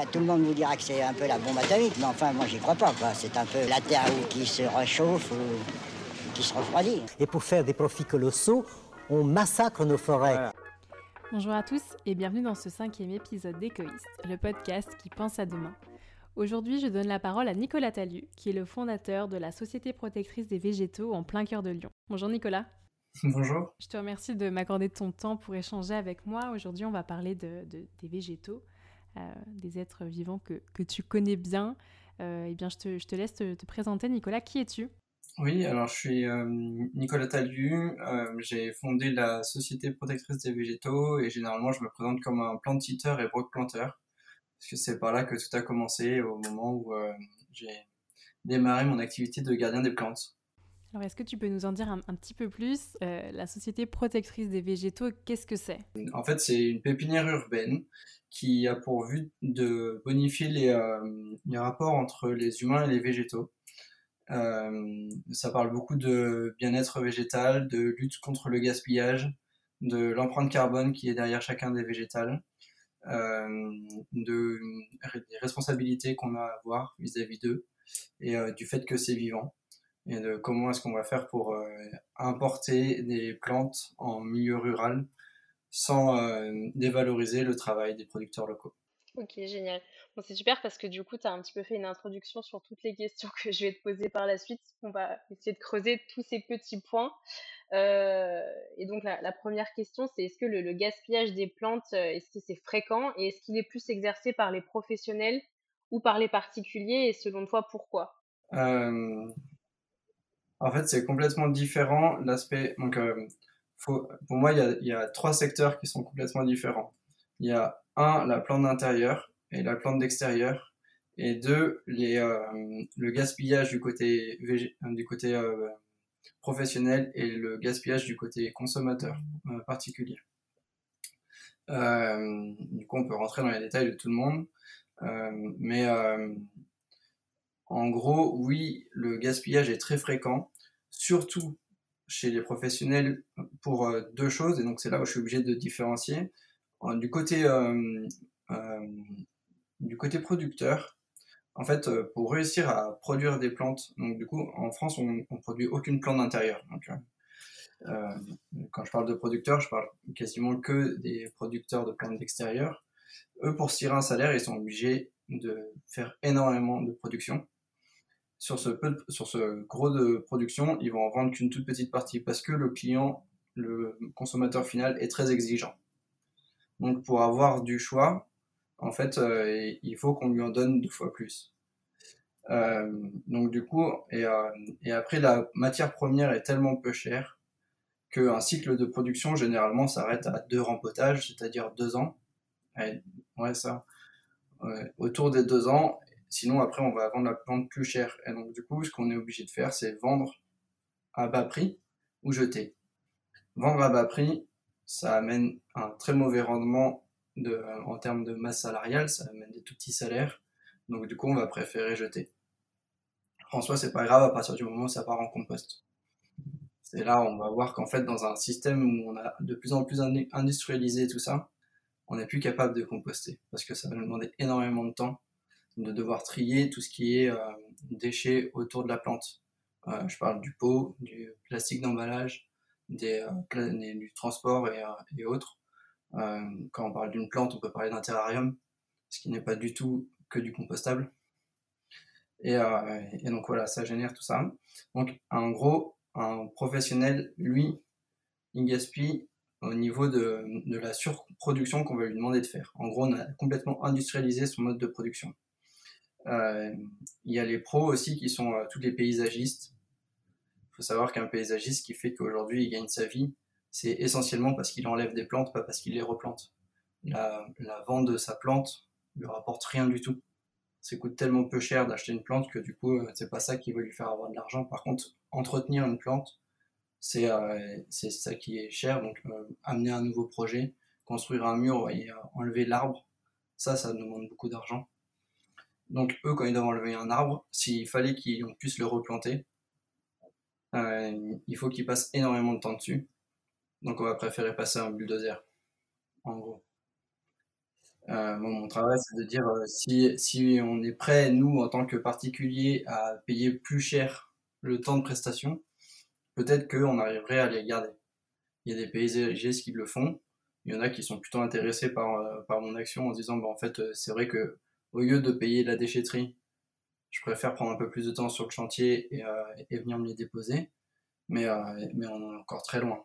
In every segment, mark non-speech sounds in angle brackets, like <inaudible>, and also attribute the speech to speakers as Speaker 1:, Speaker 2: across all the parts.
Speaker 1: Bah, tout le monde vous dira que c'est un peu la bombe atomique, mais enfin, moi, j'y crois pas. Quoi. C'est un peu la Terre qui se réchauffe ou qui se refroidit.
Speaker 2: Et pour faire des profits colossaux, on massacre nos forêts.
Speaker 3: Bonjour à tous et bienvenue dans ce cinquième épisode d'Écoïste, le podcast qui pense à demain. Aujourd'hui, je donne la parole à Nicolas Tallu, qui est le fondateur de la Société protectrice des végétaux en plein cœur de Lyon. Bonjour Nicolas.
Speaker 4: Bonjour.
Speaker 3: Je te remercie de m'accorder ton temps pour échanger avec moi. Aujourd'hui, on va parler de, des végétaux, des êtres vivants que, tu connais bien. Euh, eh bien, je te, laisse te, te, présenter. Nicolas, qui es-tu?
Speaker 4: Oui, alors je suis euh, Nicolas Tallu. Euh, j'ai fondé la Société protectrice des végétaux et généralement, je me présente comme un plantiteur et broc planteur. Parce que c'est par là que tout a commencé au moment où euh, j'ai démarré mon activité de gardien des plantes.
Speaker 3: Alors, est-ce que tu peux nous en dire un, petit peu plus euh, La Société protectrice des végétaux, qu'est-ce que c'est?
Speaker 4: En fait, c'est une pépinière urbaine qui a pour but de bonifier les, euh, les rapports entre les humains et les végétaux. Euh, ça parle beaucoup de bien-être végétal, de lutte contre le gaspillage, de l'empreinte carbone qui est derrière chacun des végétales, de, des responsabilités qu'on a à avoir vis-à-vis d'eux et du fait que c'est vivant et de comment est-ce qu'on va faire pour euh, importer des plantes en milieu rural sans euh, dévaloriser le travail des producteurs locaux.
Speaker 5: Ok, génial. Bon, c'est super parce que du coup, tu as un petit peu fait une introduction sur toutes les questions <laughs> que je vais te poser par la suite. On va essayer de creuser tous ces petits points. Euh, et donc, la, la, première question, c'est est-ce que le, le, gaspillage des plantes, est-ce que c'est fréquent et est-ce qu'il est plus exercé par les professionnels ou par les particuliers et selon toi, pourquoi?
Speaker 4: Euh, En fait, c'est complètement différent. L'aspect, donc, euh, pour moi, il y, a, il y, a, trois secteurs qui sont complètement différents. Il y a un, la plante d'intérieur et la plante d'extérieur, et deux, les, euh, le gaspillage du côté, végé, du côté euh, professionnel et le gaspillage du côté consommateur euh, particulier. du coup, on peut rentrer dans les détails de tout le monde, mais en gros, oui, le gaspillage est très fréquent, surtout chez les professionnels pour euh, deux choses, et donc c'est là où je suis obligé de différencier. Du côté, euh, euh, du côté producteur, en fait, pour réussir à produire des plantes, donc du coup, en France, on, on produit aucune plante d'intérieur. Donc, euh, quand je parle de producteurs, je parle quasiment que des producteurs de plantes d'extérieur. Eux, pour tirer un salaire, ils sont obligés de faire énormément de production sur ce, peu sur ce gros de production, ils vont en vendre qu'une toute petite partie parce que le client, le consommateur final est très exigeant. Donc pour avoir du choix, en fait, euh, il faut qu'on lui en donne deux fois plus. Euh, donc du coup, et, euh, et après la matière première est tellement peu chère qu'un cycle de production généralement s'arrête à deux rempotages, c'est-à-dire deux ans. Ouais ça. Autour des deux ans, Sinon, après, on va vendre la plante plus chère. Et donc, du coup, ce qu'on est obligé de faire, c'est vendre à bas prix ou jeter. Vendre à bas prix, ça amène un très mauvais rendement de, en termes de masse salariale, ça amène des tout petits salaires. Donc, du coup, on va préférer jeter. En soi, c'est pas grave à partir du moment où ça part en compost. C'est là on va voir qu'en fait, dans un système où on a de plus en plus industrialisé tout ça, on n'est plus capable de composter parce que ça va nous demander énormément de temps de devoir trier tout ce qui est euh, déchets autour de la plante. Euh, je parle du pot, du plastique d'emballage, des, euh, du transport et, autres. quand on parle d'une plante, on peut parler d'un terrarium, ce qui n'est pas du tout que du compostable. Et, et, donc voilà, ça génère tout ça. Donc en gros, un professionnel, lui, il gaspille au niveau de, de la surproduction qu'on va lui demander de faire. En gros, on a complètement industrialisé son mode de production. Euh, il y a les pros aussi qui sont euh, tous les paysagistes. Il faut savoir qu'un paysagiste qui fait qu'aujourd'hui il gagne sa vie, c'est essentiellement parce qu'il enlève des plantes, pas parce qu'il les replante. La, vente de sa plante lui rapporte rien du tout. Ça coûte tellement peu cher d'acheter une plante que du coup, euh, c'est pas ça qui va lui faire avoir de l'argent. Par contre, entretenir une plante, c'est ça qui est cher. Donc, amener un nouveau projet, construire un mur et enlever l'arbre, ça, ça demande beaucoup d'argent. Donc eux, quand ils doivent enlever un arbre, s'il fallait qu'on puisse le replanter, euh, il faut qu'ils passent énormément de temps dessus. Donc on va préférer passer un bulldozer, en gros. Euh, mon travail, c'est de dire si, si on est prêt, nous, en tant que particulier, à payer plus cher le temps de prestation, peut-être qu'on arriverait à les garder. Il y a des paysagers qui le font. Il y en a qui sont plutôt intéressés par, par mon action en se disant, bah, en fait, c'est vrai que au lieu de payer la déchetterie, je préfère prendre un peu plus de temps sur le chantier et, et venir me les déposer. Mais, mais on est encore très loin.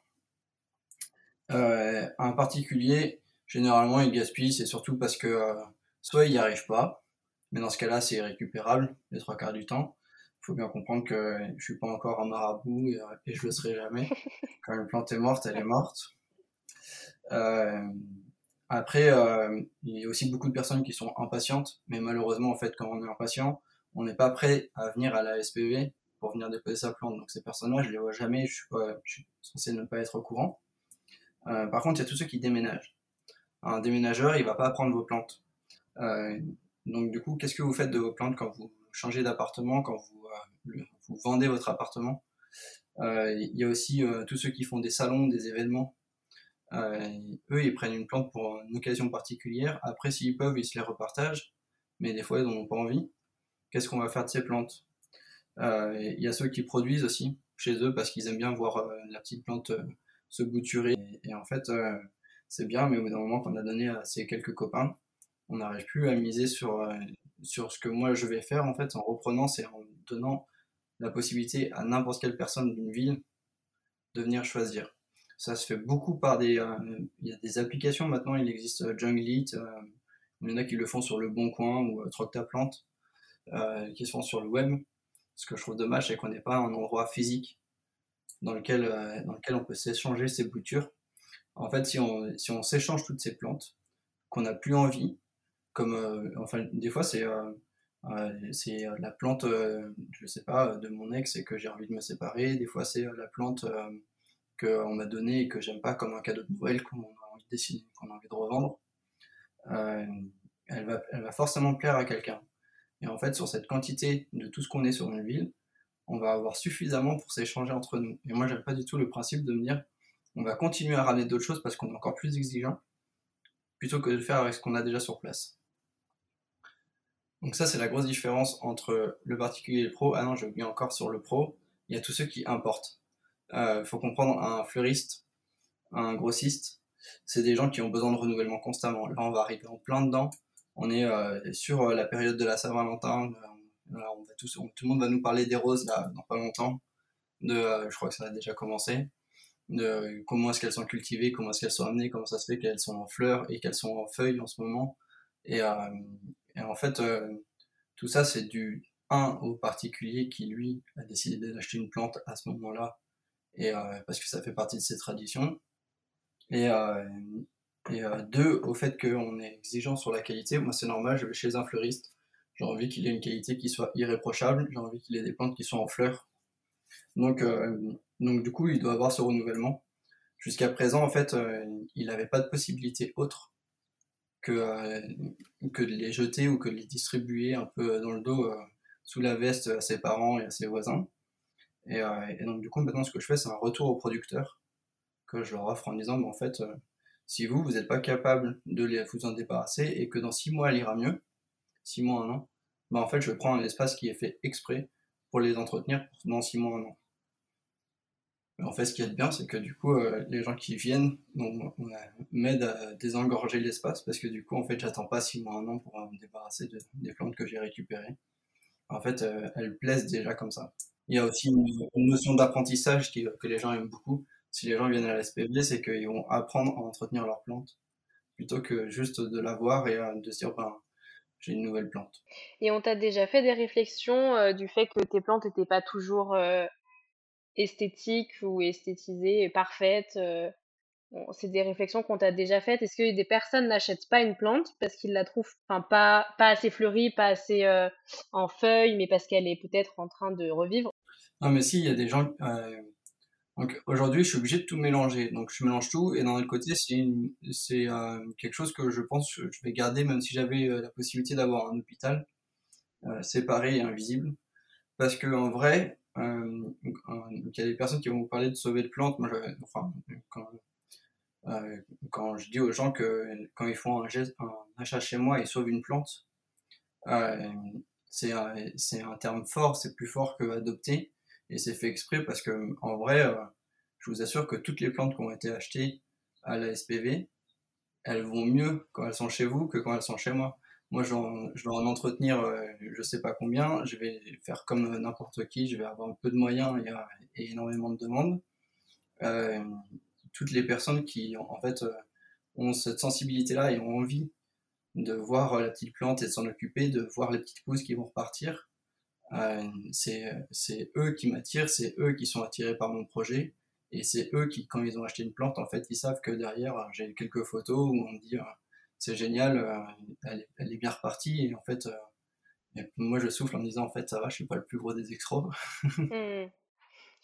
Speaker 4: Euh, un particulier, généralement, il gaspille, c'est surtout parce que euh, soit il n'y arrive pas, mais dans ce cas-là, c'est récupérable les trois quarts du temps. Il faut bien comprendre que je suis pas encore un marabout et, et je le serai jamais. <laughs> Quand une plante est morte, elle est morte. Euh, après, euh, il y a aussi beaucoup de personnes qui sont impatientes, mais malheureusement, en fait, quand on est impatient, on n'est pas prêt à venir à la SPV pour venir déposer sa plante. Donc ces personnes-là, je les vois jamais, je suis, pas, je suis censé ne pas être au courant. Euh, par contre, il y a tous ceux qui déménagent. Un déménageur, il va pas prendre vos plantes. Euh, donc du coup, qu'est-ce que vous faites de vos plantes quand vous changez d'appartement, quand vous, euh, vous, vendez votre appartement? Il y a aussi tous ceux qui font des salons, des événements. Eux, ils prennent une plante pour une occasion particulière. Après, s'ils peuvent, ils se les repartagent. Mais des fois, ils n'en ont pas envie. Qu'est-ce qu'on va faire de ces plantes? Il y a ceux qui produisent aussi chez eux parce qu'ils aiment bien voir la petite plante se bouturer. Et, en fait, euh, c'est bien, mais au bout d'un moment qu'on a donné à ces quelques copains, on n'arrive plus à miser sur, euh, sur ce que moi je vais faire en fait en reprenant, c'est en donnant la possibilité à n'importe quelle personne d'une ville de venir choisir. Ça se fait beaucoup par des. Euh, il y a des applications maintenant, il existe Jungleet, il y en a qui le font sur le Bon Coin ou Trocta Plante, qui se font sur le web. Ce que je trouve dommage, c'est qu'on n'est pas un endroit physique dans lequel, euh, dans lequel on peut s'échanger ces boutures. En fait, si on, si on s'échange toutes ces plantes, qu'on n'a plus envie, comme, euh, enfin, des fois, c'est euh, c'est la plante, je sais pas, de mon ex et que j'ai envie de me séparer. Des fois, c'est la plante qu'on m'a donnée et que j'aime pas comme un cadeau de Noël qu'on a envie de dessiner, qu'on a envie de revendre. elle, va, elle va forcément plaire à quelqu'un. Et en fait, sur cette quantité de tout ce qu'on est sur une ville, on va avoir suffisamment pour s'échanger entre nous. Et moi, j'aime pas du tout le principe de me dire, on va continuer à ramener d'autres choses parce qu'on est encore plus exigeant, plutôt que de faire avec ce qu'on a déjà sur place. Donc ça, c'est la grosse différence entre le particulier et le pro. Ah non, j'ai oublié encore sur le pro, il y a tous ceux qui importent. Il euh, faut comprendre, un fleuriste, un grossiste, c'est des gens qui ont besoin de renouvellement constamment. Là, on va arriver en plein dedans. On est euh, sur euh, la période de la Saint-Valentin, tout le monde va nous parler des roses là, dans pas longtemps. Je crois que ça a déjà commencé. De comment est-ce qu'elles sont cultivées, comment est-ce qu'elles sont amenées, comment ça se fait qu'elles sont en fleurs et qu'elles sont en feuilles en ce moment. Et, en fait, tout ça, c'est du un au particulier qui lui a décidé d'acheter une plante à ce moment-là, et parce que ça fait partie de ses traditions. Et, et deux au fait qu'on est exigeant sur la qualité. Moi, c'est normal, je vais chez un fleuriste j'ai envie qu'il ait une qualité qui soit irréprochable. J'ai envie qu'il ait des plantes qui soient en fleurs. Donc, euh, donc du coup, il doit avoir ce renouvellement. Jusqu'à présent, en fait, euh, il n'avait pas de possibilité autre que, euh, que de les jeter ou que de les distribuer un peu dans le dos sous la veste à ses parents et à ses voisins. Et, donc, du coup, maintenant, ce que je fais, c'est un retour au producteur que je leur offre en disant, en fait, si vous, vous n'êtes pas capable de vous en débarrasser et que dans six mois, elle ira mieux, 6 mois, un an, bah en fait, je prends un espace qui est fait exprès pour les entretenir pendant 6 mois, un an. Mais en fait, ce qui est bien, c'est que du coup, euh, les gens qui viennent m'aident à désengorger l'espace parce que du coup, en fait, j'attends pas 6 mois, un an pour me débarrasser des plantes que j'ai récupérées. En fait, euh, elles plaisent déjà comme ça. Il y a aussi une, notion d'apprentissage que les gens aiment beaucoup. Si les gens viennent à la SPV, c'est qu'ils vont apprendre à entretenir leurs plantes plutôt que juste de la voir et euh, de se dire, ben, j'ai une nouvelle plante.
Speaker 5: Et on t'a déjà fait des réflexions euh, du fait que tes plantes n'étaient pas toujours euh, esthétiques ou esthétisées et parfaites C'est des réflexions qu'on t'a déjà faites. Est-ce que des personnes n'achètent pas une plante parce qu'ils la trouvent pas, pas assez fleurie, pas assez en feuilles, mais parce qu'elle est peut-être en train de revivre?
Speaker 4: Non, mais si, il y a des gens donc aujourd'hui, je suis obligé de tout mélanger. Donc je mélange tout et d'un autre côté, c'est euh, quelque chose que je pense que je vais garder même si j'avais euh, la possibilité d'avoir un hôpital euh, séparé et invisible. Parce que en vrai, il y a des personnes qui vont vous parler de sauver de plantes. Moi, enfin, Euh, quand je dis aux gens que quand ils font un, achat chez moi, ils sauvent une plante, euh, c'est un, un, terme fort, c'est plus fort que adopter, et c'est fait exprès parce que en vrai, euh, je vous assure que toutes les plantes qui ont été achetées à la SPV, elles vont mieux quand elles sont chez vous que quand elles sont chez moi. Moi, je dois, en entretenir, euh, je sais pas combien. Je vais faire comme n'importe qui. Je vais avoir un peu de moyens et, et énormément de demandes. Euh, toutes les personnes qui, euh, ont cette sensibilité-là et ont envie de voir la petite plante et de s'en occuper, de voir les petites pousses qui vont repartir, c'est eux qui m'attirent, c'est eux qui sont attirés par mon projet. Et c'est eux qui, quand ils ont acheté une plante, en fait, ils savent que derrière, j'ai quelques photos où on me dit c'est génial, euh, elle, est bien repartie. Et en fait, euh, moi, je souffle en me disant, en fait, ça va, je suis pas le plus gros des escrocs. <laughs>
Speaker 5: Mmh.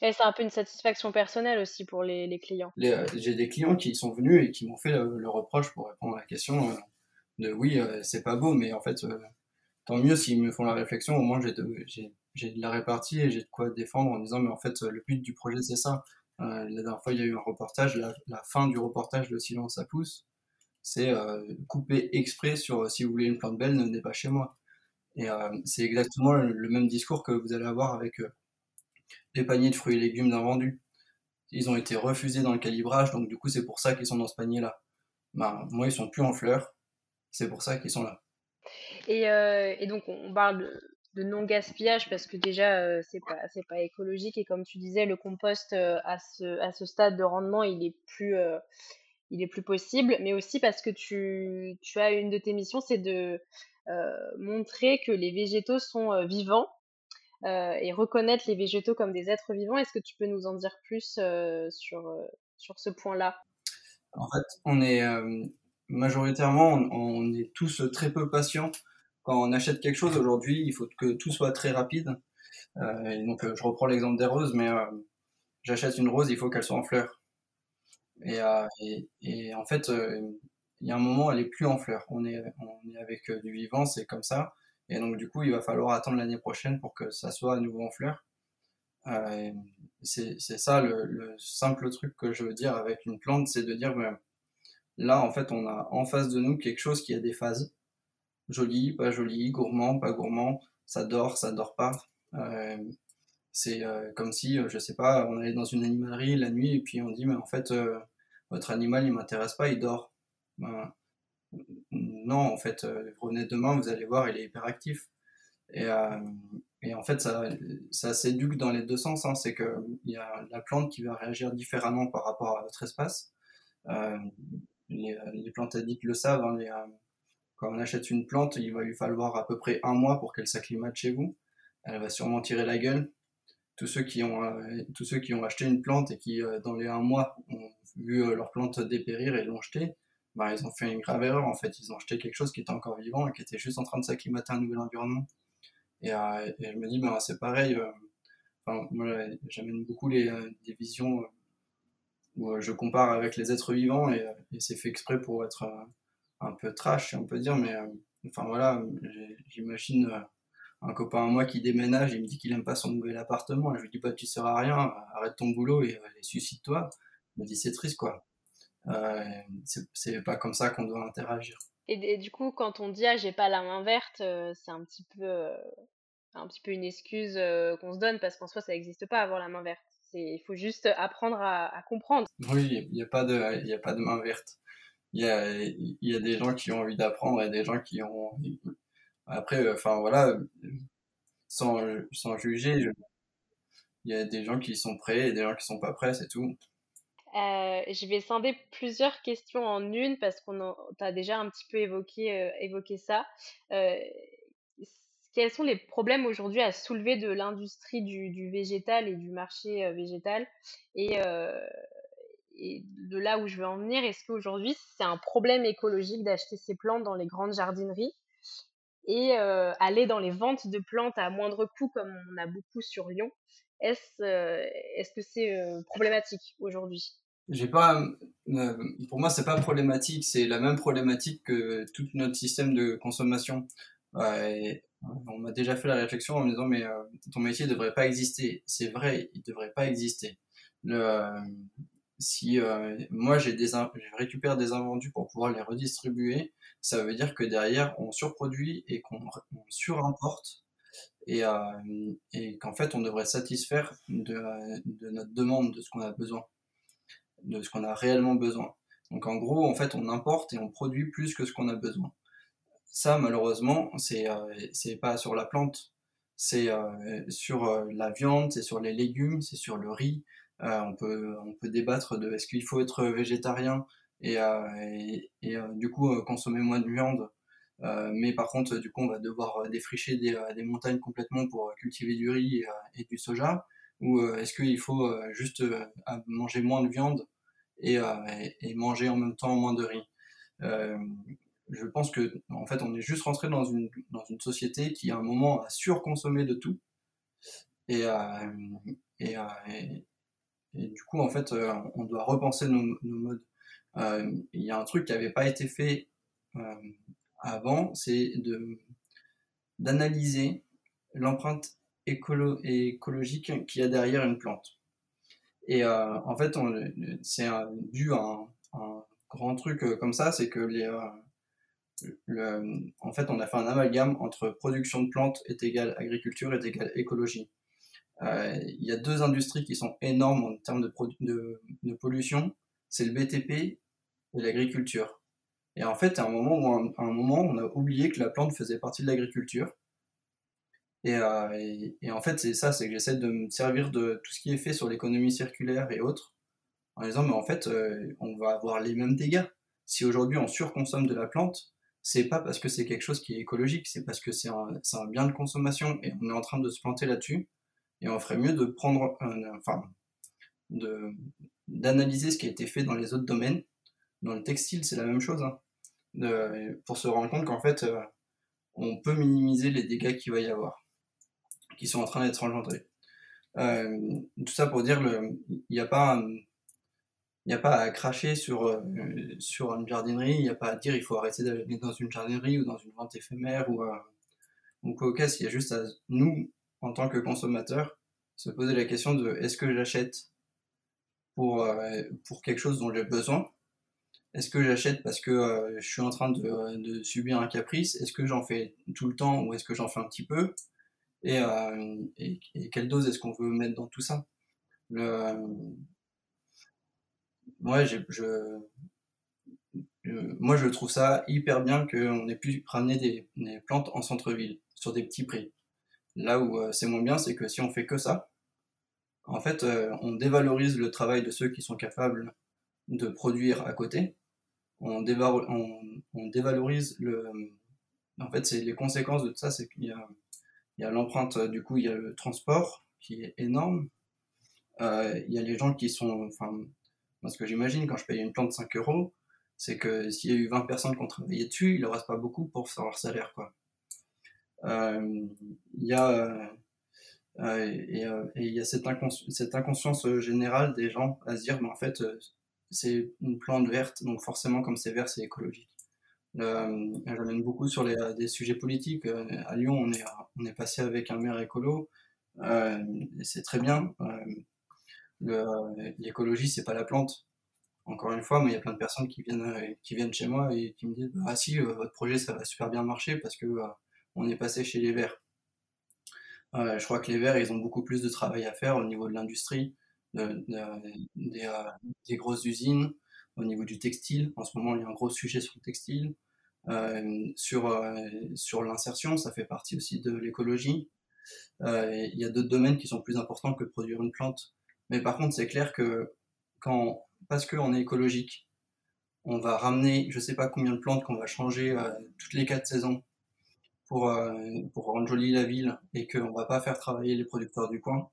Speaker 5: Et c'est un peu une satisfaction personnelle aussi pour les, clients.
Speaker 4: Euh, j'ai des clients qui sont venus et qui m'ont fait le, reproche pour répondre à la question de oui, c'est pas beau, mais en fait, tant mieux s'ils me font la réflexion, au moins j'ai de, de, la répartie et j'ai de quoi défendre en disant mais en fait, le but du projet c'est ça. la dernière fois, il y a eu un reportage, la, fin du reportage, le silence à pousse c'est euh, couper exprès sur euh, si vous voulez une plante belle, ne venez pas chez moi. Et euh, c'est exactement le, même discours que vous allez avoir avec les paniers de fruits et légumes d'un vendu. Ils ont été refusés dans le calibrage, donc du coup c'est pour ça qu'ils sont dans ce panier-là. Ben, moi, ils sont plus en fleurs, c'est pour ça qu'ils sont là.
Speaker 5: Et, donc on parle de, non-gaspillage parce que déjà pas c'est pas écologique et comme tu disais le compost à ce à ce stade de rendement il est plus il est plus possible, mais aussi parce que tu, as une de tes missions, c'est de euh, montrer que les végétaux sont euh, vivants euh, et reconnaître les végétaux comme des êtres vivants. Est-ce que tu peux nous en dire plus sur, sur ce point-là?
Speaker 4: En fait, on est majoritairement, on, est tous très peu patients. Quand on achète quelque chose aujourd'hui, il faut que tout soit très rapide. donc, je reprends l'exemple des roses, mais j'achète une rose, il faut qu'elle soit en fleurs euh, et, et, en fait, euh, il y a un moment, elle est plus en fleurs. On est, on est avec euh, du vivant, c'est comme ça. Et donc, du coup, il va falloir attendre l'année prochaine pour que ça soit à nouveau en fleurs. Euh, c'est ça le, le, simple truc que je veux dire avec une plante, c'est de dire, ben, là, en fait, on a en face de nous quelque chose qui a des phases. Joli, pas joli, gourmand, pas gourmand, ça dort, ça dort pas. Euh, c'est comme si, je sais pas, on allait dans une animalerie la nuit et puis on dit, mais en fait, votre animal il m'intéresse pas, il dort. Ben, non, en fait, euh, revenez demain, vous allez voir, il est hyper actif. Et, euh, et en fait, ça, ça s'éduque dans les deux sens. Hein. C'est qu'il y a la plante qui va réagir différemment par rapport à votre espace. Euh, les, plantes addictes le savent. Hein, euh, quand on achète une plante, il va lui falloir à peu près un mois pour qu'elle s'acclimate chez vous. Elle va sûrement tirer la gueule. Tous ceux qui ont, tous ceux qui ont acheté une plante et qui, dans les un mois, ont vu leur plante dépérir et l'ont jeté, bah, ils ont fait une grave erreur en fait. Ils ont acheté quelque chose qui était encore vivant et qui était juste en train de s'acclimater à un nouvel environnement. Et, euh, je me dis, bah, c'est pareil. Euh, j'amène beaucoup les, des visions où je compare avec les êtres vivants et, c'est fait exprès pour être un peu trash, on peut dire. Mais enfin voilà, j'imagine un copain à moi qui déménage, il me dit qu'il aime pas son nouvel appartement. je lui dis, bah, tu sers à rien, arrête ton boulot et, et suicide-toi me dis c'est triste quoi. Euh, c'est pas comme ça qu'on doit interagir.
Speaker 5: Et, du coup, quand on dit ah j'ai pas la main verte, euh, c'est un petit peu euh, un petit peu une excuse qu'on se donne parce qu'en soi ça n'existe pas avoir la main verte. Il faut juste apprendre à, comprendre.
Speaker 4: Oui, il n'y a pas de il a pas de main verte. Il y a, il y a des gens qui ont envie d'apprendre et des gens qui ont après enfin voilà sans, sans juger il y a des gens qui sont prêts et des gens qui sont pas prêts c'est tout
Speaker 5: euh, je vais scinder plusieurs questions en une parce qu'on a déjà un petit peu évoqué, euh, ça. Euh, quels sont les problèmes aujourd'hui à soulever de l'industrie du, végétal et du marché végétal? Et, de là où je veux en venir, est-ce qu'aujourd'hui c'est un problème écologique d'acheter ces plantes dans les grandes jardineries? Et aller dans les ventes de plantes à moindre coût comme on a beaucoup sur Lyon est-ce que c'est problématique aujourd'hui?
Speaker 4: J'ai pas, euh, pour moi, c'est pas problématique. C'est la même problématique que tout notre système de consommation. on m'a déjà fait la réflexion en me disant, mais euh, ton métier devrait pas exister. C'est vrai, il devrait pas exister. Le, si moi j'ai des je récupère des invendus pour pouvoir les redistribuer, ça veut dire que derrière on surproduit et qu'on surimporte et, et qu'en fait on devrait satisfaire de, de notre demande, de ce qu'on a besoin, de ce qu'on a réellement besoin. Donc en gros, en fait, on importe et on produit plus que ce qu'on a besoin. Ça, malheureusement, c'est c'est pas sur la plante, c'est sur la viande, c'est sur les légumes, c'est sur le riz. on peut on peut débattre de est-ce qu'il faut être végétarien et, et, du coup consommer moins de viande. mais par contre, du coup, on va devoir défricher des, des montagnes complètement pour cultiver du riz et, du soja. Ou est-ce qu'il faut juste manger moins de viande et, et, manger en même temps moins de riz? Je pense que en fait on est juste rentré dans une dans une société qui à un moment a surconsommé de tout. Et et, et, du coup en fait on doit repenser nos, nos modes. Euh, il y a un truc qui n'avait pas été fait euh, avant, c'est de d'analyser l'empreinte écolo écologique qu'il y a derrière une plante. Et euh, en fait, c'est dû à un, grand truc comme ça, c'est que les, le, en fait, on a fait un amalgame entre production de plantes est égal agriculture est égal écologie. Euh, il y a deux industries qui sont énormes en termes de, de, pollution, c'est le BTP et l'agriculture. Et en fait, à un moment où un moment, on a oublié que la plante faisait partie de l'agriculture. Et, euh, et, en fait, c'est ça, c'est que j'essaie de me servir de tout ce qui est fait sur l'économie circulaire et autres, en disant, mais en fait, euh, on va avoir les mêmes dégâts. Si aujourd'hui on surconsomme de la plante, c'est pas parce que c'est quelque chose qui est écologique, c'est parce que c'est un, un, bien de consommation et on est en train de se planter là-dessus. Et on ferait mieux de prendre, enfin, de d'analyser ce qui a été fait dans les autres domaines dans le textile, c'est la même chose. Hein. pour se rendre compte qu'en fait, euh, on peut minimiser les dégâts qu'il va y avoir, qui sont en train d'être engendrés. Euh, tout ça pour dire, il n'y a pas, a pas à cracher sur euh, sur une jardinerie, il n'y a pas à dire il faut arrêter d'aller dans une jardinerie ou dans une vente éphémère ou ou quoi au cas. Il y a juste à nous, en tant que consommateurs, se poser la question de est-ce que j'achète pour pour quelque chose dont j'ai besoin? Est-ce que j'achète parce que euh, je suis en train de, de subir un caprice? Est-ce que j'en fais tout le temps ou est-ce que j'en fais un petit peu? Et, euh, et, quelle dose est-ce qu'on veut mettre dans tout ça? Ouais, je, moi, je trouve ça hyper bien qu'on ait pu ramener des, plantes en centre-ville sur des petits prix. Là où euh, c'est moins bien, c'est que si on fait que ça, en fait, on dévalorise le travail de ceux qui sont capables de produire à côté on, dévalorise le. En fait, c'est les conséquences de tout ça, c'est qu'il y a, il y a l'empreinte, du coup, il y a le transport qui est énorme. Euh, il y a les gens qui sont. Enfin, moi, ce que j'imagine quand je paye une plante 5 euros, c'est que s'il y a eu 20 personnes qui ont travaillé dessus, il ne reste pas beaucoup pour faire leur salaire, quoi. Euh, il y a. Euh, et, il y a cette, cette, inconscience générale des gens à se dire, mais en fait, c'est une plante verte, donc forcément, comme c'est vert, c'est écologique. Euh, J'amène beaucoup sur les, des sujets politiques. Euh, à Lyon, on est, passé avec un maire écolo, euh, c'est très bien. Euh, L'écologie, c'est pas la plante. Encore une fois, mais il y a plein de personnes qui viennent, euh, chez moi et qui me disent Ah si, euh, votre projet, ça va super bien marcher parce que on est passé chez les Verts. je crois que les Verts, ils ont beaucoup plus de travail à faire au niveau de l'industrie, de, des, euh, des, grosses usines, au niveau du textile. En ce moment, il y a un gros sujet sur le textile. Euh, sur euh, sur l'insertion, ça fait partie aussi de l'écologie. il y a d'autres domaines qui sont plus importants que produire une plante. Mais par contre, c'est clair que quand, parce qu'on est écologique, on va ramener, je sais pas combien de plantes qu'on va changer toutes les quatre saisons pour, pour rendre jolie la ville et qu'on va pas faire travailler les producteurs du coin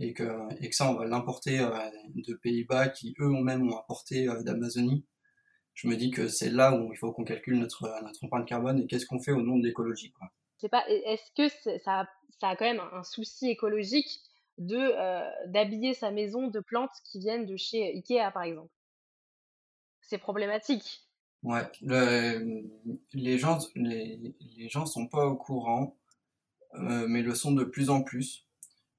Speaker 4: et que, et que ça, on va l'importer euh, de Pays-Bas qui eux-mêmes ont importé euh, d'Amazonie. Je me dis que c'est là où il faut qu'on calcule notre, notre empreinte carbone et qu'est-ce qu'on fait au nom de l'écologie.
Speaker 5: pas, est-ce que ça, ça a quand même un souci écologique de euh, d'habiller sa maison de plantes qui viennent de chez Ikea, par exemple? C'est problématique.
Speaker 4: Ouais, les gens les, les gens sont pas au courant, mais le sont de plus en plus.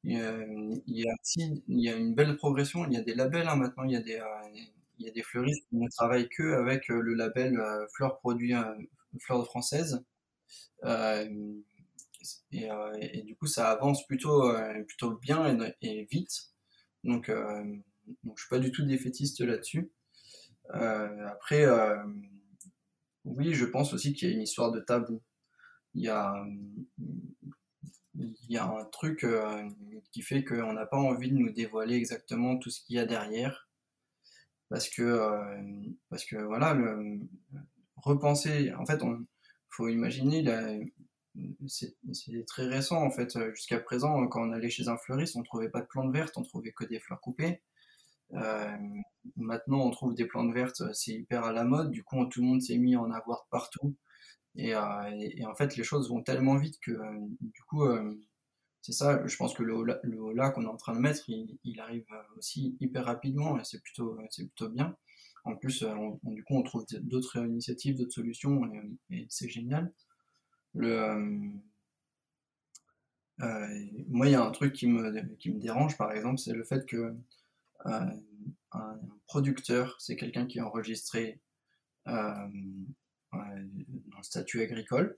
Speaker 4: Il y a, une belle progression. Il y a des labels hein, maintenant. Il y a des, euh, il y a des fleuristes qui ne travaillent que avec euh, le label euh, fleurs produits euh, fleurs françaises. Et, du coup, ça avance plutôt, plutôt bien et, vite. Donc, donc, je suis pas du tout défaitiste là-dessus. Après, oui, je pense aussi qu'il y a une histoire de tabou. Il y a, il y a un truc euh, qui fait qu'on n'a pas envie de nous dévoiler exactement tout ce qu'il y a derrière. Parce que, euh, voilà, repenser, en fait, on faut imaginer, c'est très récent en fait. Jusqu'à présent, quand on allait chez un fleuriste, on trouvait pas de plantes vertes, on trouvait que des fleurs coupées. Euh, maintenant, on trouve des plantes vertes, c'est hyper à la mode. Du coup, tout le monde s'est mis en avoir partout. Et, euh, et- en fait, les choses vont tellement vite que euh, du coup, euh, c'est ça. Je pense que le holà qu'on est en train de mettre, il, arrive euh, aussi hyper rapidement et c'est plutôt, c'est plutôt bien. En plus, euh, du coup, on trouve d'autres initiatives, d'autres solutions et, c'est génial. Euh, euh, moi, il y a un truc qui me, qui me dérange, par exemple, c'est le fait que euh, un producteur, c'est quelqu'un qui est enregistré euh, euh, dans le statut agricole.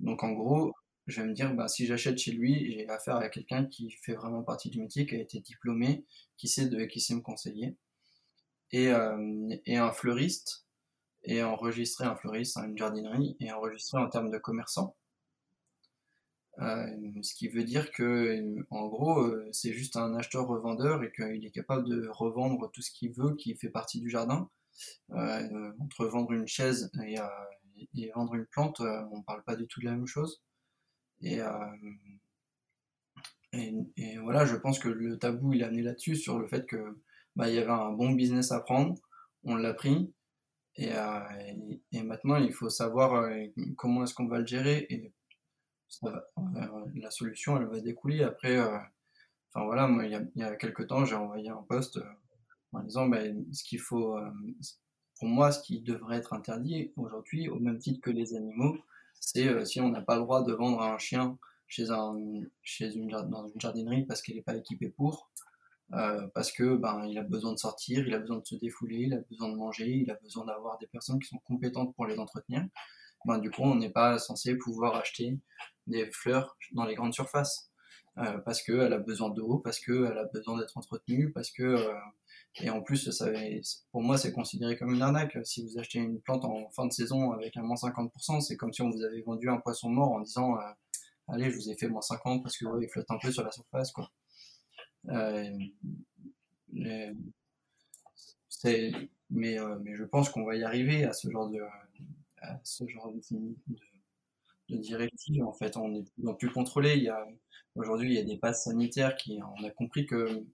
Speaker 4: Donc en gros, je vais me dire, bah, si j'achète chez lui, j'ai affaire à quelqu'un qui fait vraiment partie du métier, qui a été diplômé, qui sait, de, qui sait me conseiller. Et, euh, un fleuriste, et enregistrer un fleuriste, une jardinerie, et enregistrer en termes de commerçant. Euh, ce qui veut dire que, en gros, euh, c'est juste un acheteur-revendeur et qu'il est capable de revendre tout ce qu'il veut qui fait partie du jardin. Euh, entre vendre une chaise et, euh, vendre une plante, euh, on parle pas du tout de la même chose. Et, euh, voilà, je pense que le tabou il est amené là-dessus sur le fait que bah, y avait un bon business à prendre, on l'a pris, et, euh, et, maintenant il faut savoir euh, comment est-ce qu'on va le gérer euh, la solution elle va découler après. euh, Enfin voilà, il y a, il quelques temps j'ai envoyé un post euh, en disant ben, ce qu'il faut, pour moi, ce qui devrait être interdit aujourd'hui, au même titre que les animaux, c'est si on n'a pas le droit de vendre un chien chez un, chez une, dans une jardinerie parce qu'elle n'est pas équipée pour, parce que ben il a besoin de sortir, il a besoin de se défouler, il a besoin de manger, il a besoin d'avoir des personnes qui sont compétentes pour les entretenir. Ben, du coup, on n'est pas censé pouvoir acheter des fleurs dans les grandes surfaces. Euh, parce qu'elle a besoin d'eau, parce qu'elle a besoin d'être entretenue, parce que euh, et en plus, ça, pour moi, c'est considéré comme une arnaque. Si vous achetez une plante en fin de saison avec un moins 50%, c'est comme si on vous avait vendu un poisson mort en disant euh, Allez, je vous ai fait moins 50% parce que ouais, il flotte un peu sur la surface. Quoi. Euh, mais, euh, mais je pense qu'on va y arriver à ce genre de, ce genre de, directive. En fait, on est plus contrôlé. Aujourd'hui, il y a des passes sanitaires qui, on a compris que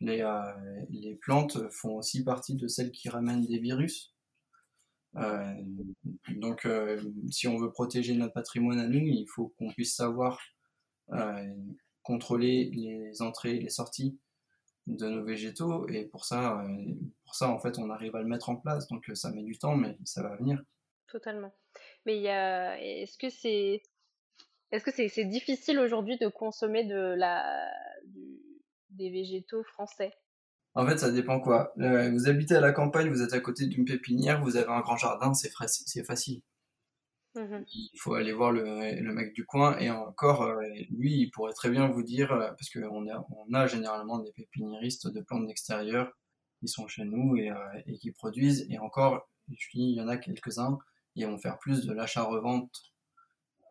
Speaker 4: les, euh, les plantes font aussi partie de celles qui ramènent des virus. Euh, donc, euh, si on veut protéger notre patrimoine à nous, il faut qu'on puisse savoir contrôler les entrées et les sorties de nos végétaux. Et pour ça, pour ça, en fait, on arrive à le mettre en place. Donc, ça met du temps, mais ça va venir.
Speaker 5: Totalement. Mais il y a, est-ce que c'est, est-ce que c'est, c'est difficile aujourd'hui de consommer de la, du- des végétaux français?
Speaker 4: En fait, ça dépend quoi. Euh, vous habitez à la campagne, vous êtes à côté d'une pépinière, vous avez un grand jardin, c'est faci- c'est facile.
Speaker 5: Mhm.
Speaker 4: Il faut aller voir le, le mec du coin et encore, euh, lui, il pourrait très bien vous dire, euh, parce qu'on a, on a généralement des pépiniéristes de plantes d'extérieur qui sont chez nous et, euh, et qui produisent. Et encore, je dis, il y en a quelques-uns, ils vont faire plus de l'achat-revente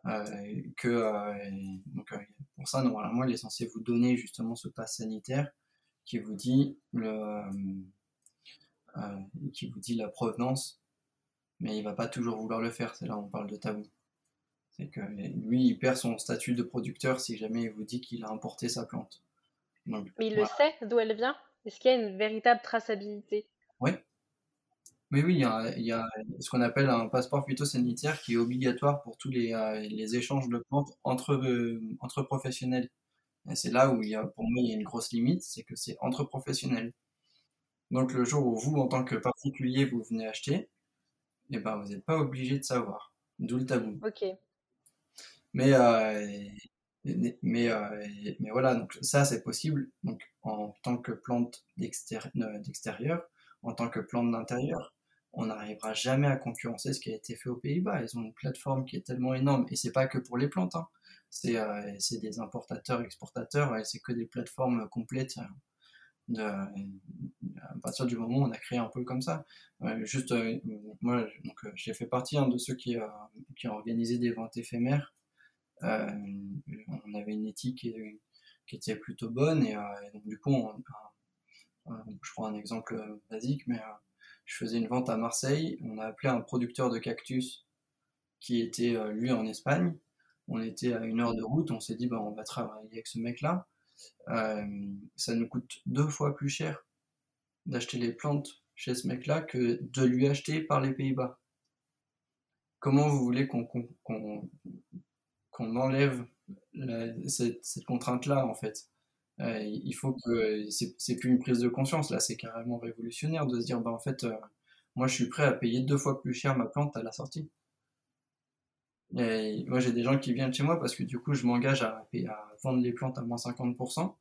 Speaker 4: euh, que. euh, donc, euh, pour ça, normalement, il est censé vous donner justement ce pass sanitaire qui vous dit le, qui vous dit la provenance, mais il va pas toujours vouloir le faire. C'est là où on parle de tabou. C'est que lui, il perd son statut de producteur si jamais il vous dit qu'il a importé sa plante. Donc,
Speaker 5: Mais il
Speaker 4: voilà.
Speaker 5: le sait d'où elle vient? Est-ce qu'il y a une véritable traçabilité?
Speaker 4: Oui, mais oui, il y a, il y a ce qu'on appelle un passeport phytosanitaire qui est obligatoire pour tous les, euh, les échanges de plantes entre, euh, entre professionnels. Et c'est là où il y a, pour moi, il y a une grosse limite, c'est que c'est entre professionnels. Donc le jour où vous, en tant que particulier, vous venez acheter, eh ben, vous n'êtes pas obligé de savoir. D'où le tabou.
Speaker 5: Ok.
Speaker 4: Mais euh, mais, mais voilà, donc ça c'est possible donc, en tant que plante d'extérieur, en tant que plante d'intérieur on n'arrivera jamais à concurrencer ce qui a été fait aux Pays-Bas. Ils ont une plateforme qui est tellement énorme, et c'est pas que pour les plantes, hein. euh, c'est des importateurs, exportateurs, et c'est que des plateformes complètes. Euh, de, à partir du moment où on a créé un peu comme ça. juste, euh, moi, j'ai fait partie hein, de ceux qui, qui ont organisé des ventes éphémères. on avait une éthique qui, qui était plutôt bonne, et, donc du coup, je prends un exemple basique, mais je faisais une vente à Marseille, on a appelé un producteur de cactus qui était euh, lui en Espagne. On était à une heure de route, on s'est dit bah, on va travailler avec ce mec-là. Euh, ça nous coûte deux fois plus cher d'acheter les plantes chez ce mec-là que de lui acheter par les Pays-Bas. Comment vous voulez qu'on enlève cette, cette contrainte-là en fait? Euh, il faut que c'est plus une prise de conscience là, c'est carrément révolutionnaire de se dire bah en fait euh, moi je suis prêt à payer deux fois plus cher ma plante à la sortie. Et moi j'ai des gens qui viennent chez moi parce que du coup je m'engage à, vendre les plantes à moins 50%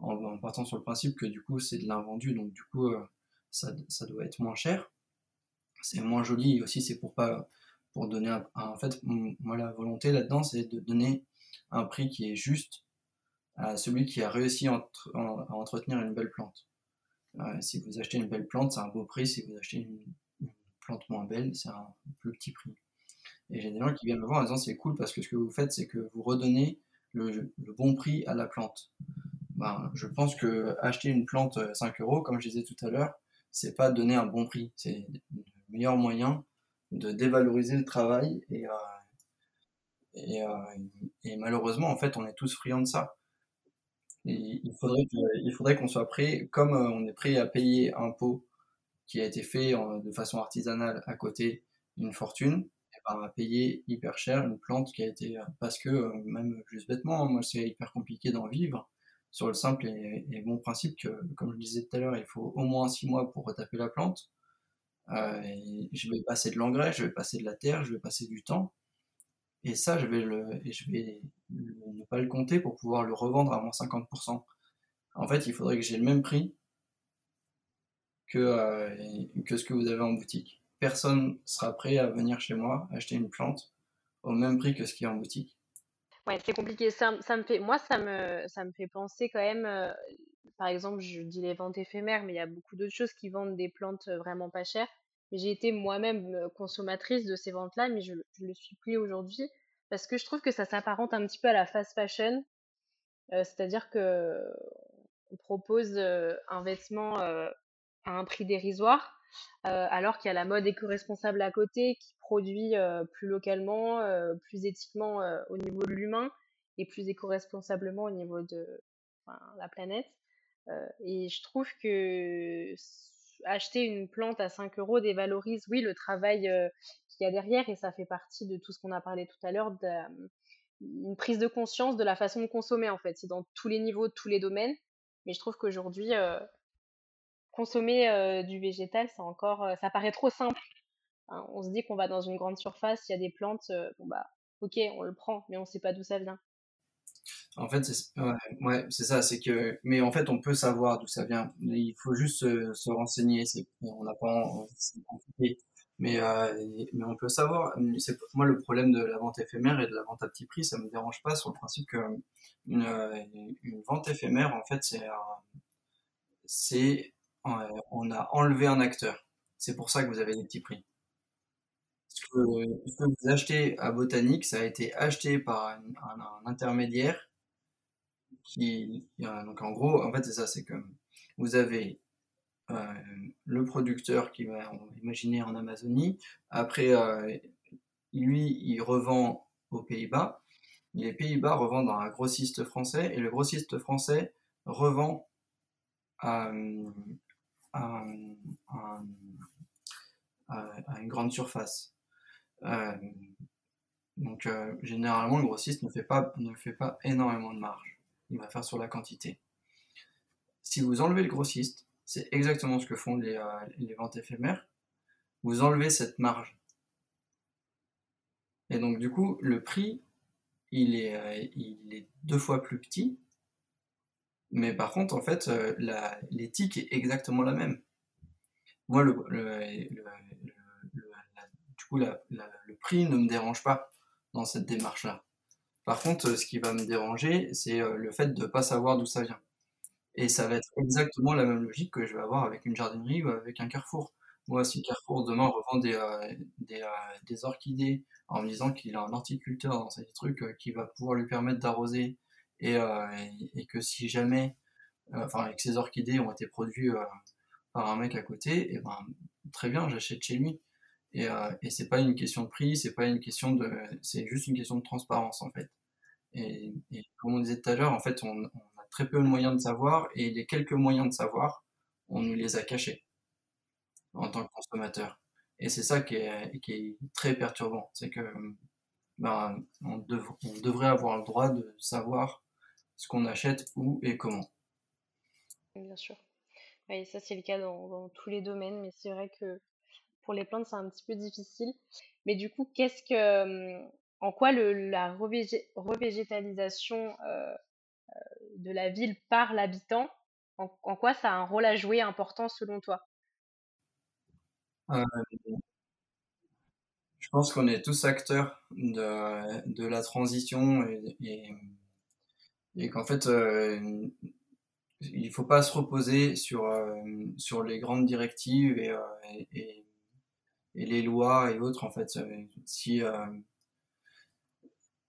Speaker 4: en, partant sur le principe que du coup c'est de l'invendu donc du coup euh, ça, ça, doit être moins cher. C'est moins joli aussi c'est pour pas pour donner un, en fait moi la volonté là-dedans c'est de donner un prix qui est juste à celui qui a réussi à, entretenir une belle plante. Euh, si vous achetez une belle plante, c'est un beau prix. Si vous achetez une, plante moins belle, c'est un plus petit prix. Et j'ai des gens qui viennent me voir en disant c'est cool parce que ce que vous faites, c'est que vous redonnez le, bon prix à la plante. Ben, je pense que acheter une plante 5 euros, comme je disais tout à l'heure, c'est pas donner un bon prix. C'est le meilleur moyen de dévaloriser le travail et, euh, euh, malheureusement, en fait, on est tous friands de ça il faudrait qu'on soit prêt, comme euh, on est prêt à payer un pot qui a été fait de façon artisanale à côté d'une fortune, et ben, à payer hyper cher une plante qui a été, euh, parce que euh, même juste bêtement, moi c'est hyper compliqué d'en vivre sur le simple et, bon principe que, comme je disais tout à l'heure, il faut au moins six mois pour retaper la plante. je vais passer de l'engrais, je vais passer de la terre, je vais passer du temps. Et ça, je vais, le, je vais ne pas le compter pour pouvoir le revendre à moins 50%. En fait, il faudrait que j'ai le même prix que, euh, que ce que vous avez en boutique. Personne sera prêt à venir chez moi acheter une plante au même prix que ce qui est en boutique.
Speaker 5: Ouais, c'est compliqué. Ça, ça, me fait, moi, ça me, ça me fait penser quand même. Euh, par exemple, je dis les ventes éphémères, mais il y a beaucoup d'autres choses qui vendent des plantes vraiment pas chères. J'ai été moi-même consommatrice de ces ventes-là, mais je ne le suis plus aujourd'hui parce que je trouve que ça s'apparente un petit peu à la fast fashion. C'est-à-dire que on propose un vêtement à un prix dérisoire, alors qu'il y a la mode éco-responsable à côté qui produit plus localement, plus éthiquement au niveau de l'humain et plus éco-responsablement au niveau de la planète. et je trouve que acheter une plante à 5 euros dévalorise, oui, le travail euh, qu'il y a derrière et ça fait partie de tout ce qu'on a parlé tout à l'heure, d'une prise de conscience de la façon de consommer en fait. C'est dans tous les niveaux, tous les domaines. Mais je trouve qu'aujourd'hui, euh, consommer euh, du végétal, c'est encore, ça paraît trop simple. Hein. on se dit qu'on va dans une grande surface, il y a des plantes, bon bah, ok, on le prend, mais on ne sait pas d'où ça vient.
Speaker 4: En fait, c'est ouais, c'est ça, c'est que, mais en fait, on peut savoir d'où ça vient. Il faut juste se, renseigner. C'est, on n'a pas, mais euh, mais on peut savoir. C'est moi le problème de la vente éphémère et de la vente à petit prix, ça me dérange pas sur le principe que une, une vente éphémère, en fait, c'est c'est on a enlevé un acteur. C'est pour ça que vous avez des petits prix. Ce que, vous achetez à Botanique, ça a été acheté par un, intermédiaire qui, donc en gros, en fait, c'est ça, c'est que vous avez euh, le producteur qui va, imaginer en Amazonie. Après, euh, lui, il revend aux Pays-Bas. Les Pays-Bas revendent à un grossiste français et le grossiste français revend à, à une grande surface. Euh, donc euh, généralement le grossiste ne fait pas ne fait pas énormément de marge. Il va faire sur la quantité. Si vous enlevez le grossiste, c'est exactement ce que font les, euh, ventes éphémères. Vous enlevez cette marge. Et donc du coup, le prix, il est, est deux fois plus petit. Mais par contre, en fait, l'éthique est exactement la même. Moi, le prix ne me dérange pas dans cette démarche-là. Par contre, ce qui va me déranger, c'est le fait de ne pas savoir d'où ça vient. Et ça va être exactement la même logique que je vais avoir avec une jardinerie ou avec un carrefour. Moi, si Carrefour demain revend des, euh, euh, orchidées en me disant qu'il a un horticulteur dans ces trucs euh, qui va pouvoir lui permettre d'arroser et, que si jamais, enfin, que ces orchidées ont été produites par un mec à côté, et ben très bien, j'achète chez lui. Et, et c'est pas une question de prix, c'est pas une question de, c'est juste une question de transparence en fait. Et, comme on disait tout à l'heure, en fait, on, a très peu de moyens de savoir et les quelques moyens de savoir, on nous les a cachés en tant que consommateur. Et c'est ça qui est, très perturbant. C'est que ben, devrait avoir le droit de savoir ce qu'on achète, où et comment.
Speaker 5: Bien sûr. Et ça, c'est le cas dans, tous les domaines, mais c'est vrai que pour les plantes, c'est un petit peu difficile. Mais du coup, qu'est-ce que, en quoi le, la revégétalisation euh, euh, de la ville par l'habitant, en, quoi ça a un rôle à jouer important selon toi?
Speaker 4: Euh, je pense qu'on est tous acteurs de, de la transition et, et, qu'en fait, euh, il faut pas se reposer sur, euh, sur les grandes directives et, et, et, les lois et autres. En fait, si,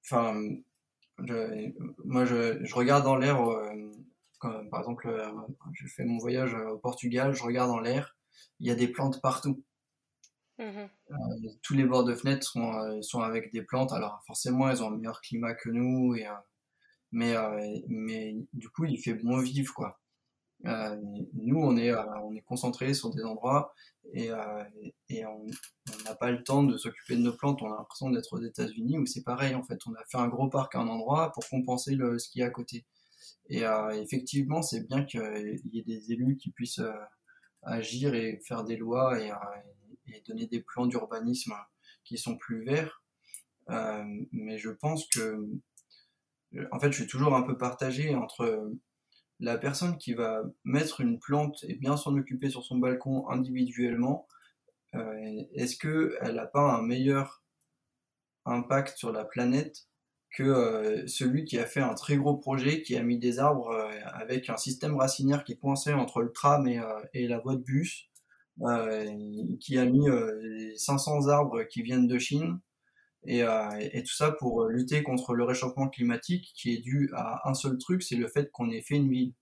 Speaker 4: enfin, moi, je, je, regarde dans l'air, par exemple, je fais mon voyage au Portugal, je regarde dans l'air, il y a des plantes partout. Mmh euh, tous les bords de fenêtres sont, euh, sont, avec des plantes. Alors forcément, elles ont un meilleur climat que nous, et, euh, mais, mais du coup, il fait bon vivre, quoi. Nous, on est, on est concentré sur des endroits et, et on n'a pas le temps de s'occuper de nos plantes. On a l'impression d'être aux États-Unis où c'est pareil, en fait. On a fait un gros parc à un endroit pour compenser le, ce qui est à côté. Et effectivement, c'est bien qu'il y ait des élus qui puissent agir et faire des lois et, et donner des plans d'urbanisme qui sont plus verts. Euh, mais je pense que, en fait, je suis toujours un peu partagé entre la personne qui va mettre une plante et bien s'en occuper sur son balcon individuellement. Euh, est-ce qu'elle n'a pas un meilleur impact sur la planète que euh, celui qui a fait un très gros projet, qui a mis des arbres avec un système racinaire qui coincé entre le tram et, la voie de bus, euh, qui a mis 500 euh, arbres qui viennent de Chine. Et, euh, et, tout ça pour lutter contre le réchauffement climatique qui est dû à un seul truc, c'est le fait qu'on ait fait une ville.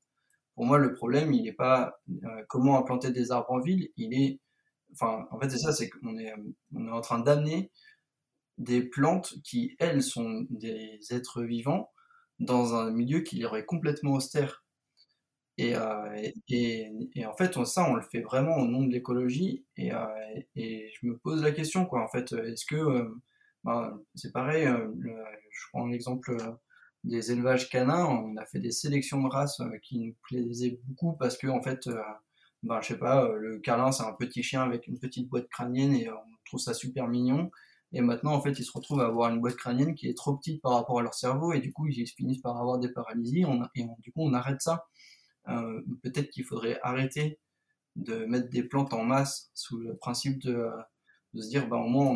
Speaker 4: Pour moi, le problème, il n'est pas comment implanter des arbres en ville, il est, enfin, en fait, c'est ça, c'est qu'on est, on est en train d'amener des plantes qui, elles, sont des êtres vivants dans un milieu qui leur est complètement austère. Euh, et, en fait, ça, on le fait vraiment au nom de l'écologie. Et, euh, je me pose la question, quoi. En fait, est-ce que, euh, c'est pareil, je prends l'exemple des élevages canins, on a fait des sélections de races qui nous plaisaient beaucoup parce que, en fait, ben, je sais pas, le câlin, c'est un petit chien avec une petite boîte crânienne et on trouve ça super mignon. Et maintenant, en fait, ils se retrouvent à avoir une boîte crânienne qui est trop petite par rapport à leur cerveau et du coup, ils finissent par avoir des paralysies et du coup, on arrête ça. Euh, peut-être qu'il faudrait arrêter de mettre des plantes en masse sous le principe de, euh, de se dire bah, au moins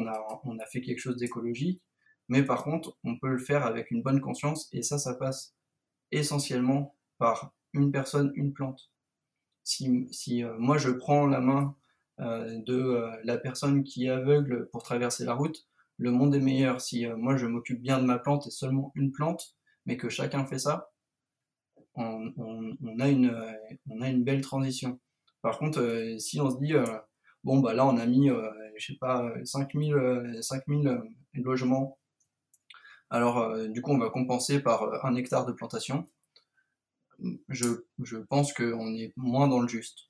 Speaker 4: on a, fait quelque chose d'écologique, mais par contre on peut le faire avec une bonne conscience et ça ça passe essentiellement par une personne, une plante. Si, euh, moi je prends la main de la personne qui est aveugle pour traverser la route, le monde est meilleur. Si moi je m'occupe bien de ma plante et seulement une plante, mais que chacun fait ça, on, a une, belle transition. Par contre, euh, si on se dit, euh, bon, bah là, on a mis, euh, je sais pas, 5000, 5000 logements, alors du coup, on va compenser par un hectare de plantation, je, je pense qu'on est moins dans le juste.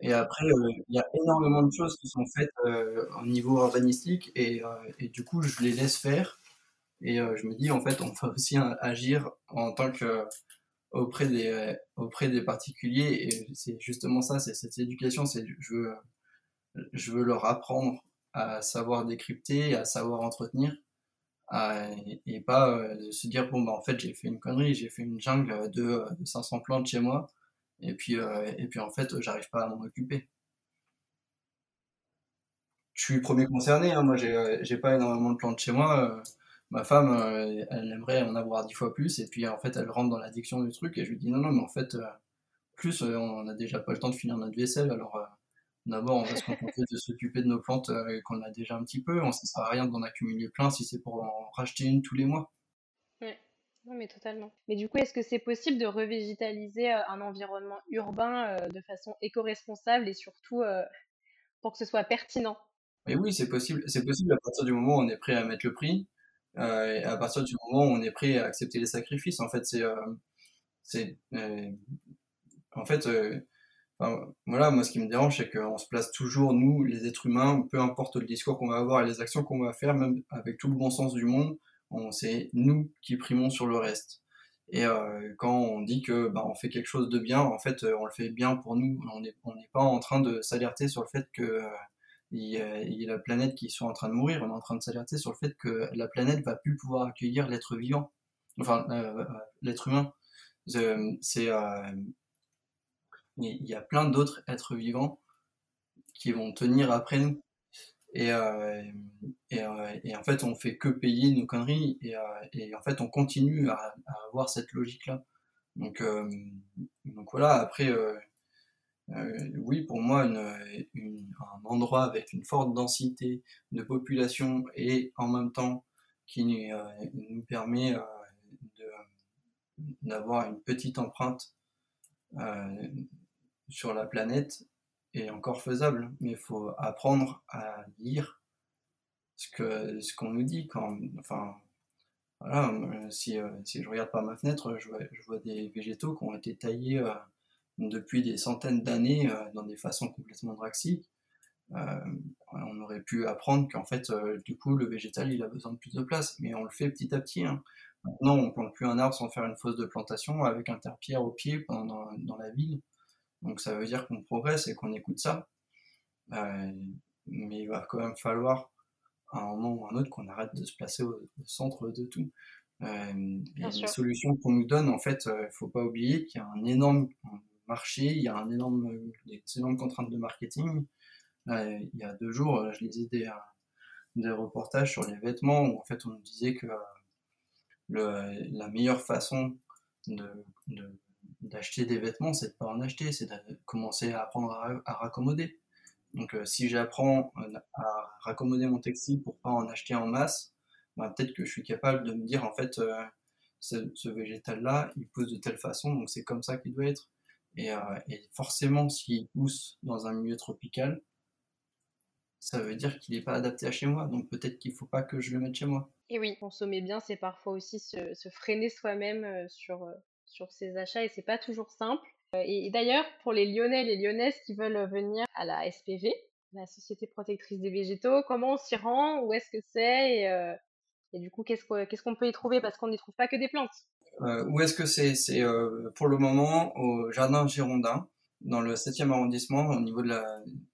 Speaker 4: Et après, il y a énormément de choses qui sont faites au niveau urbanistique et, et, du coup, je les laisse faire. Et euh, je me dis, en fait, on va aussi agir en tant que auprès des auprès des particuliers. Et c'est justement ça c'est cette éducation c'est je veux je veux leur apprendre à savoir décrypter à savoir entretenir et pas de se dire bon bah en fait j'ai fait une connerie, j'ai fait une jungle de, 500 plantes chez moi et puis et puis en fait j'arrive pas à m'en occuper. Je suis le premier concerné, hein. moi j'ai pas énormément de plantes chez moi. ma femme, elle aimerait en avoir dix fois plus, et puis en fait elle rentre dans l'addiction du truc, et je lui dis non, non, mais en fait, plus on a déjà pas le temps de finir notre vaisselle, alors D'abord, on va se contenter de s'occuper de nos plantes euh, qu'on a déjà un petit peu. On ne sert à rien d'en accumuler plein si c'est pour en racheter une tous les mois.
Speaker 5: Oui, non, mais totalement. Mais du coup, est-ce que c'est possible de revégétaliser euh, un environnement urbain euh, de façon éco-responsable et surtout pour que ce soit pertinent?
Speaker 4: Mais oui, c'est possible. C'est possible à partir du moment où on est prêt à mettre le prix, et à partir du moment où on est prêt à accepter les sacrifices. En fait, c'est, c'est, en fait voilà, moi ce qui me dérange, c'est qu'on se place toujours, nous, les êtres humains, peu importe le discours qu'on va avoir et les actions qu'on va faire, même avec tout le bon sens du monde, c'est nous qui primons sur le reste. Et euh, quand on dit que bah, on fait quelque chose de bien, en fait, on le fait bien pour nous. On n'est on pas en train de s'alerter sur le fait que euh, il, y a, la planète qui soit en train de mourir. On est en train de s'alerter sur le fait que la planète va plus pouvoir accueillir l'être vivant, enfin euh, l'être humain. C'est il y a plein d'autres êtres vivants qui vont tenir après nous. Et, euh, euh, et, en fait, on fait que payer nos conneries et, euh, en fait, on continue à, avoir cette logique-là. Donc, donc voilà, après, oui, pour moi, un endroit avec une forte densité de population et en même temps qui nous permet d'avoir une petite empreinte sur la planète est encore faisable, mais il faut apprendre à lire ce que ce qu'on nous dit enfin voilà si, euh, si je regarde par ma fenêtre je vois, des végétaux qui ont été taillés euh, depuis des centaines d'années euh, dans des façons complètement draxiques on aurait pu apprendre qu'en fait du coup le végétal il a besoin de plus de place mais on le fait petit à petit hein. maintenant on plante plus un arbre sans faire une fosse de plantation avec un terre-pierre au pied dans la ville donc ça veut dire qu'on progresse et qu'on écoute ça. Euh, mais il va quand même falloir à un moment ou à un autre qu'on arrête de se placer au, centre de tout. Euh, les solutions qu'on nous donne, en fait, il euh, ne faut pas oublier qu'il y a un énorme marché, il y a un énorme, des énormes contraintes de marketing. il y a deux jours, je lisais des, des reportages sur les vêtements où en fait on nous disait que le, la meilleure façon de, de d'acheter des vêtements, c'est de pas en acheter, c'est de commencer à apprendre à, raccommoder. Donc euh, si j'apprends euh, à raccommoder mon textile pour pas en acheter en masse, bah, peut-être que je suis capable de me dire en fait euh, ce, végétal-là, il pousse de telle façon, donc c'est comme ça qu'il doit être. Et, et forcément, s'il pousse dans un milieu tropical, ça veut dire qu'il n'est pas adapté à chez moi, donc peut-être qu'il ne faut pas que je le mette chez moi.
Speaker 5: Et oui, consommer bien, c'est parfois aussi se freiner soi-même sur, sur ces achats et c'est pas toujours simple. Euh, et, d'ailleurs, pour les Lyonnais et les Lyonnaises qui veulent venir à la SPV, la Société Protectrice des Végétaux, comment on s'y rend, où est-ce que c'est? Et, euh, du coup, qu'est-ce qu'on peut y trouver? Parce qu'on n'y trouve pas que des plantes.
Speaker 4: Euh, où est-ce que c'est? C'est pour le moment au Jardin Girondin, dans le 7e arrondissement, au niveau de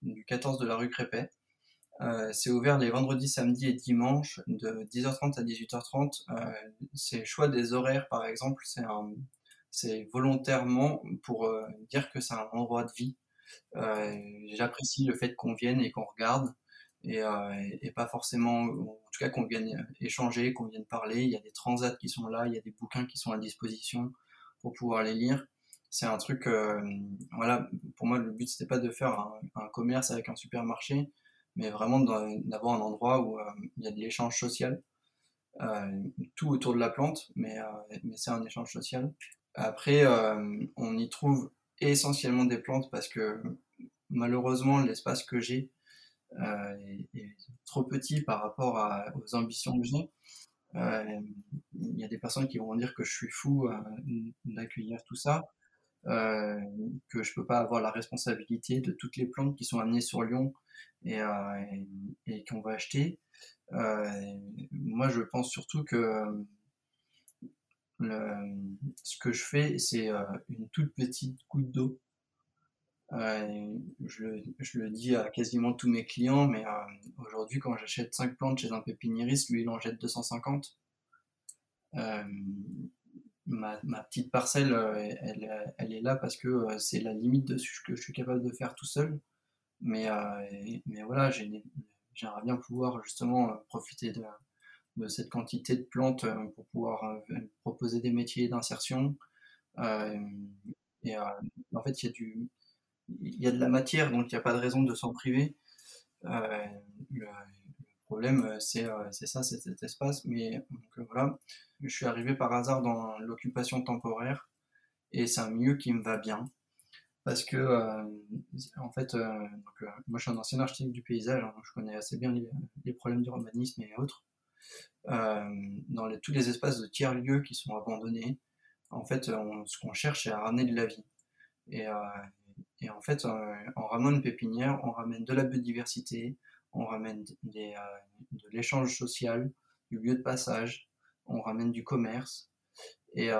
Speaker 4: du 14 de la rue Crépet. c'est ouvert les vendredis, samedis et dimanches de 10h30 à 18h30. c'est le choix des horaires, par exemple. C'est un, c'est volontairement pour euh, dire que c'est un endroit de vie. Euh, j'apprécie le fait qu'on vienne et qu'on regarde. Et, euh, et, pas forcément, en tout cas qu'on vienne échanger, qu'on vienne parler. Il y a des transats qui sont là, il y a des bouquins qui sont à disposition pour pouvoir les lire. C'est un truc, voilà, pour moi le but c'était pas de faire un, commerce avec un supermarché, mais vraiment d'avoir un endroit où il y a de l'échange social, tout autour de la plante, mais, mais c'est un échange social. Après, euh, on y trouve essentiellement des plantes parce que malheureusement, l'espace que j'ai euh, est, trop petit par rapport aux ambitions que j'ai. Euh, il y a des personnes qui vont dire que je suis fou d'accueillir tout ça, que je peux pas avoir la responsabilité de toutes les plantes qui sont amenées sur Lyon et, et qu'on va acheter. moi, je pense surtout que ce que je fais, c'est euh, une toute petite goutte d'eau je, je, le dis à quasiment tous mes clients, mais aujourd'hui, quand j'achète 5 plantes chez un pépiniériste, lui, il en jette 250. Ma, ma, petite parcelle, elle, elle, est là parce que c'est la limite de ce que je suis capable de faire tout seul. Mais, mais voilà, j'aimerais bien pouvoir justement profiter de, de cette quantité de plantes euh, pour pouvoir euh, proposer des métiers d'insertion. Euh, en fait, il y a de la matière, donc il n'y a pas de raison de s'en priver. le, problème, c'est ça, c'est cet espace. Mais voilà, je suis arrivé par hasard dans l'occupation temporaire et c'est un milieu qui me va bien. Parce que, en fait, moi je suis un ancien architecte du paysage, hein, donc je connais assez bien les, les problèmes du romanisme et autres. Euh, dans tous les espaces de tiers-lieux qui sont abandonnés, en fait, ce qu'on cherche, c'est à ramener de la vie. Et, euh, en fait, euh, en ramenant une pépinière, on ramène de la biodiversité, on ramène des, de l'échange social, du lieu de passage, on ramène du commerce. Et,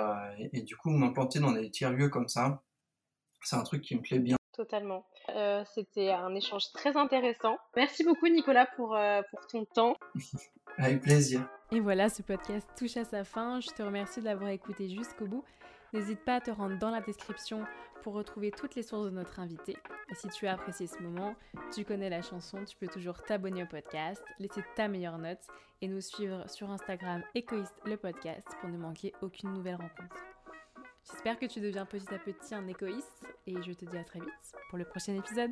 Speaker 4: et du coup, m'implanter dans des tiers-lieux comme ça, c'est un truc qui me plaît bien.
Speaker 5: Totalement. C'était un échange très intéressant. Merci beaucoup Nicolas pour, pour ton temps. <laughs>
Speaker 4: Avec plaisir.
Speaker 3: Et voilà, ce podcast touche à sa fin. Je te remercie de l'avoir écouté jusqu'au bout. N'hésite pas à te rendre dans la description pour retrouver toutes les sources de notre invité. Et si tu as apprécié ce moment, tu connais la chanson, tu peux toujours t'abonner au podcast, laisser ta meilleure note et nous suivre sur Instagram Écoïste le podcast pour ne manquer aucune nouvelle rencontre. J'espère que tu deviens petit à petit un égoïste et je te dis à très vite pour le prochain épisode.